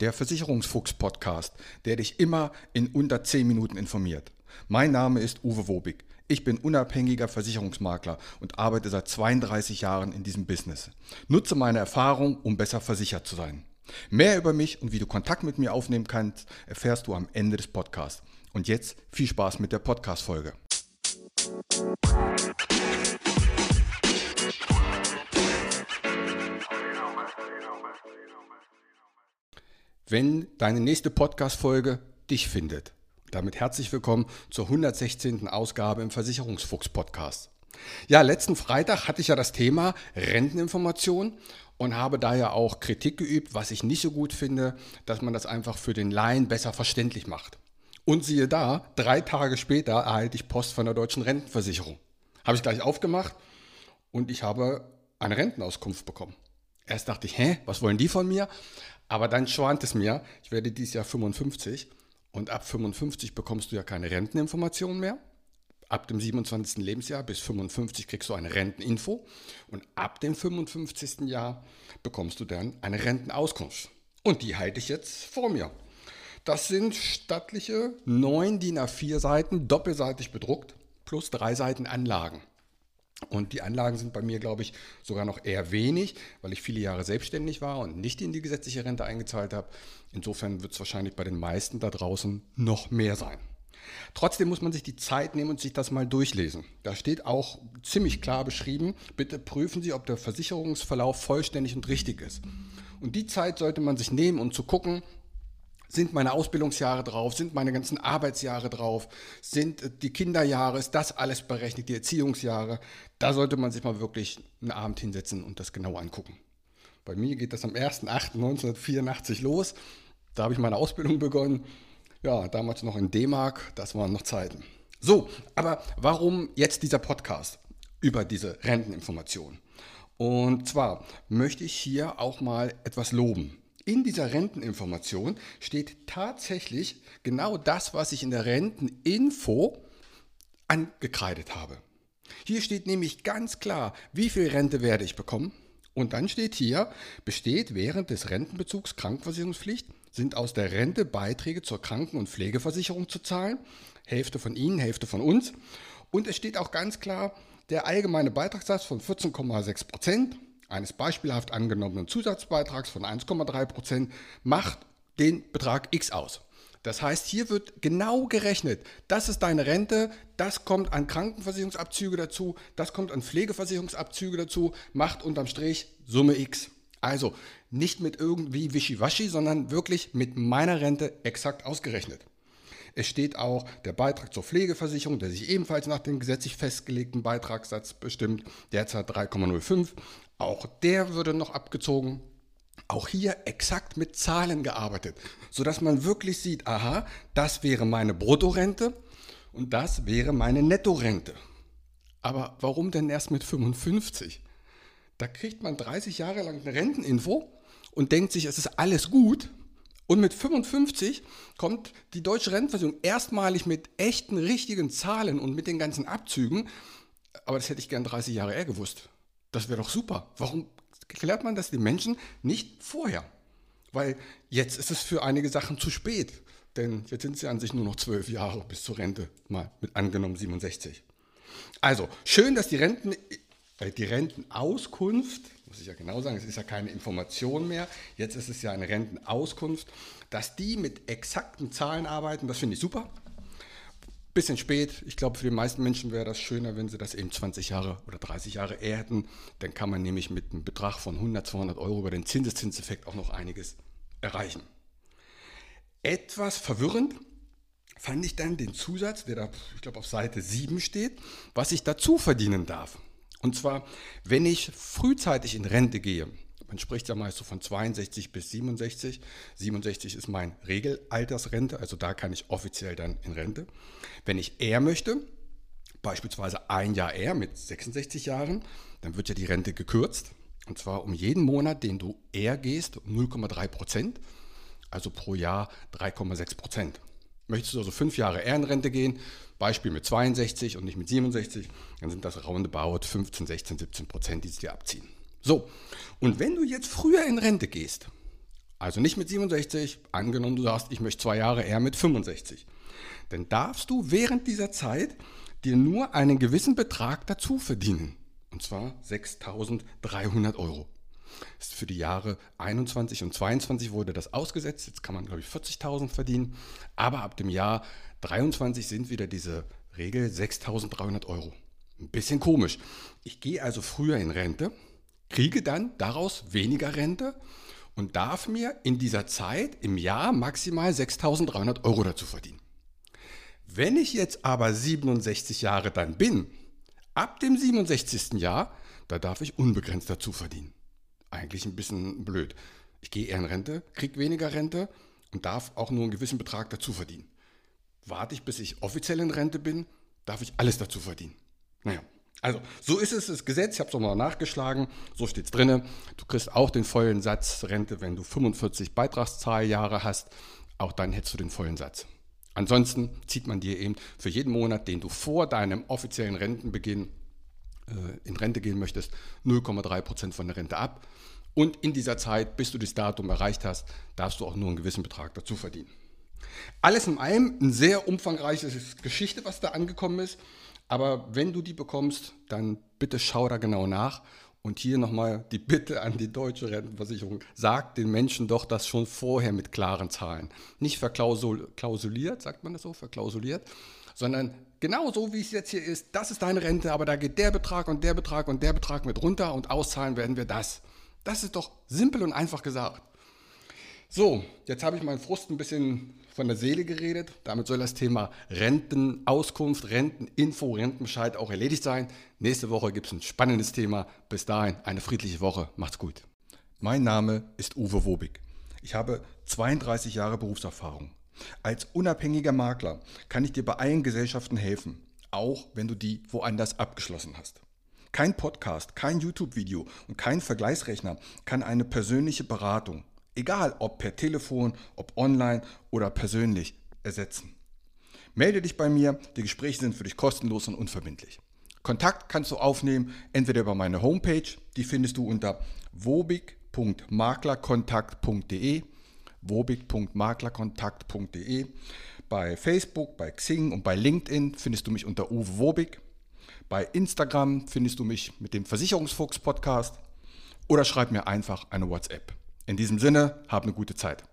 der Versicherungsfuchs-Podcast, der dich immer in unter 10 Minuten informiert. Mein Name ist Uwe Wobig. Ich bin unabhängiger Versicherungsmakler und arbeite seit 32 Jahren in diesem Business. Nutze meine Erfahrung, um besser versichert zu sein. Mehr über mich und wie du Kontakt mit mir aufnehmen kannst, erfährst du am Ende des Podcasts. Und jetzt viel Spaß mit der Podcast-Folge. Wenn deine nächste Podcast-Folge dich findet. Damit herzlich willkommen zur 116. Ausgabe im Versicherungsfuchs-Podcast. Ja, letzten Freitag hatte ich ja das Thema Renteninformation und habe da ja auch Kritik geübt, was ich nicht so gut finde, dass man das einfach für den Laien besser verständlich macht. Und siehe da, drei Tage später erhalte ich Post von der deutschen Rentenversicherung. Habe ich gleich aufgemacht und ich habe eine Rentenauskunft bekommen. Erst dachte ich, hä, was wollen die von mir? Aber dann schwant es mir, ich werde dieses Jahr 55 und ab 55 bekommst du ja keine Renteninformation mehr. Ab dem 27. Lebensjahr bis 55 kriegst du eine Renteninfo und ab dem 55. Jahr bekommst du dann eine Rentenauskunft. Und die halte ich jetzt vor mir. Das sind stattliche 9 DIN A4 Seiten, doppelseitig bedruckt, plus drei Seiten Anlagen. Und die Anlagen sind bei mir, glaube ich, sogar noch eher wenig, weil ich viele Jahre selbstständig war und nicht in die gesetzliche Rente eingezahlt habe. Insofern wird es wahrscheinlich bei den meisten da draußen noch mehr sein. Trotzdem muss man sich die Zeit nehmen und sich das mal durchlesen. Da steht auch ziemlich klar beschrieben, bitte prüfen Sie, ob der Versicherungsverlauf vollständig und richtig ist. Und die Zeit sollte man sich nehmen, um zu gucken, sind meine Ausbildungsjahre drauf? Sind meine ganzen Arbeitsjahre drauf? Sind äh, die Kinderjahre? Ist das alles berechnet? Die Erziehungsjahre? Da sollte man sich mal wirklich einen Abend hinsetzen und das genau angucken. Bei mir geht das am 1.8.1984 los. Da habe ich meine Ausbildung begonnen. Ja, damals noch in D-Mark. Das waren noch Zeiten. So, aber warum jetzt dieser Podcast über diese Renteninformation? Und zwar möchte ich hier auch mal etwas loben in dieser Renteninformation steht tatsächlich genau das, was ich in der Renteninfo angekreidet habe. Hier steht nämlich ganz klar, wie viel Rente werde ich bekommen. Und dann steht hier, besteht während des Rentenbezugs Krankenversicherungspflicht, sind aus der Rente Beiträge zur Kranken- und Pflegeversicherung zu zahlen. Hälfte von Ihnen, Hälfte von uns. Und es steht auch ganz klar, der allgemeine Beitragssatz von 14,6 Prozent eines beispielhaft angenommenen Zusatzbeitrags von 1,3 Prozent macht den Betrag X aus. Das heißt, hier wird genau gerechnet, das ist deine Rente, das kommt an Krankenversicherungsabzüge dazu, das kommt an Pflegeversicherungsabzüge dazu, macht unterm Strich Summe X. Also nicht mit irgendwie Wischiwaschi, sondern wirklich mit meiner Rente exakt ausgerechnet. Es steht auch der Beitrag zur Pflegeversicherung, der sich ebenfalls nach dem gesetzlich festgelegten Beitragssatz bestimmt, derzeit 3,05. Auch der würde noch abgezogen. Auch hier exakt mit Zahlen gearbeitet, sodass man wirklich sieht, aha, das wäre meine Bruttorente und das wäre meine Nettorente. Aber warum denn erst mit 55? Da kriegt man 30 Jahre lang eine Renteninfo und denkt sich, es ist alles gut. Und mit 55 kommt die deutsche Rentenversicherung erstmalig mit echten, richtigen Zahlen und mit den ganzen Abzügen. Aber das hätte ich gern 30 Jahre eher gewusst. Das wäre doch super. Warum klärt man das den Menschen nicht vorher? Weil jetzt ist es für einige Sachen zu spät. Denn jetzt sind ja an sich nur noch zwölf Jahre bis zur Rente, mal mit angenommen 67. Also, schön, dass die, Renten, äh, die Rentenauskunft, muss ich ja genau sagen, es ist ja keine Information mehr, jetzt ist es ja eine Rentenauskunft, dass die mit exakten Zahlen arbeiten, das finde ich super. Bisschen spät. Ich glaube, für die meisten Menschen wäre das schöner, wenn sie das eben 20 Jahre oder 30 Jahre eher hätten. Dann kann man nämlich mit einem Betrag von 100, 200 Euro über den Zinseszinseffekt auch noch einiges erreichen. Etwas verwirrend fand ich dann den Zusatz, der da, ich glaube, auf Seite 7 steht, was ich dazu verdienen darf. Und zwar, wenn ich frühzeitig in Rente gehe, man spricht ja meist so von 62 bis 67. 67 ist mein Regelaltersrente, also da kann ich offiziell dann in Rente. Wenn ich eher möchte, beispielsweise ein Jahr eher mit 66 Jahren, dann wird ja die Rente gekürzt. Und zwar um jeden Monat, den du eher gehst, 0,3 Prozent, also pro Jahr 3,6 Prozent. Möchtest du also fünf Jahre eher in Rente gehen, Beispiel mit 62 und nicht mit 67, dann sind das roundabout 15, 16, 17 Prozent, die sie dir abziehen. So, und wenn du jetzt früher in Rente gehst, Also nicht mit 67, angenommen du sagst, ich möchte zwei Jahre eher mit 65. Dann darfst du während dieser Zeit dir nur einen gewissen Betrag dazu verdienen. Und zwar 6.300 Euro. Ist für die Jahre 21 und 22 wurde das ausgesetzt. Jetzt kann man, glaube ich, 40.000 verdienen. Aber ab dem Jahr 23 sind wieder diese Regel 6.300 Euro. Ein bisschen komisch. Ich gehe also früher in Rente, kriege dann daraus weniger Rente und darf mir in dieser Zeit im Jahr maximal 6.300 Euro dazu verdienen. Wenn ich jetzt aber 67 Jahre dann bin, ab dem 67. Jahr, da darf ich unbegrenzt dazu verdienen. Eigentlich ein bisschen blöd. Ich gehe eher in Rente, kriege weniger Rente und darf auch nur einen gewissen Betrag dazu verdienen. Warte ich, bis ich offiziell in Rente bin, darf ich alles dazu verdienen. Naja, also so ist es das Gesetz, ich habe es nochmal nachgeschlagen, so steht es drin. Du kriegst auch den vollen Satz Rente, wenn du 45 Beitragszahljahre hast, auch dann hättest du den vollen Satz. Ansonsten zieht man dir eben für jeden Monat, den du vor deinem offiziellen Rentenbeginn äh, in Rente gehen möchtest, 0,3 Prozent von der Rente ab. Und in dieser Zeit, bis du das Datum erreicht hast, darfst du auch nur einen gewissen Betrag dazu verdienen. Alles in allem eine sehr umfangreiche Geschichte, was da angekommen ist. Aber wenn du die bekommst, dann bitte schau da genau nach. Und hier nochmal die Bitte an die deutsche Rentenversicherung. Sagt den Menschen doch das schon vorher mit klaren Zahlen. Nicht verklausuliert, sagt man das so, verklausuliert, sondern genau so, wie es jetzt hier ist. Das ist deine Rente, aber da geht der Betrag und der Betrag und der Betrag mit runter und auszahlen werden wir das. Das ist doch simpel und einfach gesagt. So, jetzt habe ich meinen Frust ein bisschen von der Seele geredet. Damit soll das Thema Rentenauskunft, Renteninfo, Rentenbescheid auch erledigt sein. Nächste Woche gibt es ein spannendes Thema. Bis dahin eine friedliche Woche. Macht's gut. Mein Name ist Uwe Wobig. Ich habe 32 Jahre Berufserfahrung. Als unabhängiger Makler kann ich dir bei allen Gesellschaften helfen, auch wenn du die woanders abgeschlossen hast. Kein Podcast, kein YouTube-Video und kein Vergleichsrechner kann eine persönliche Beratung egal ob per Telefon, ob online oder persönlich, ersetzen. Melde dich bei mir, die Gespräche sind für dich kostenlos und unverbindlich. Kontakt kannst du aufnehmen, entweder über meine Homepage, die findest du unter wobig.maklerkontakt.de, wobig.maklerkontakt.de, bei Facebook, bei Xing und bei LinkedIn findest du mich unter Uwe Wobig. Bei Instagram findest du mich mit dem Versicherungsfuchs Podcast oder schreib mir einfach eine WhatsApp. In diesem Sinne, hab eine gute Zeit.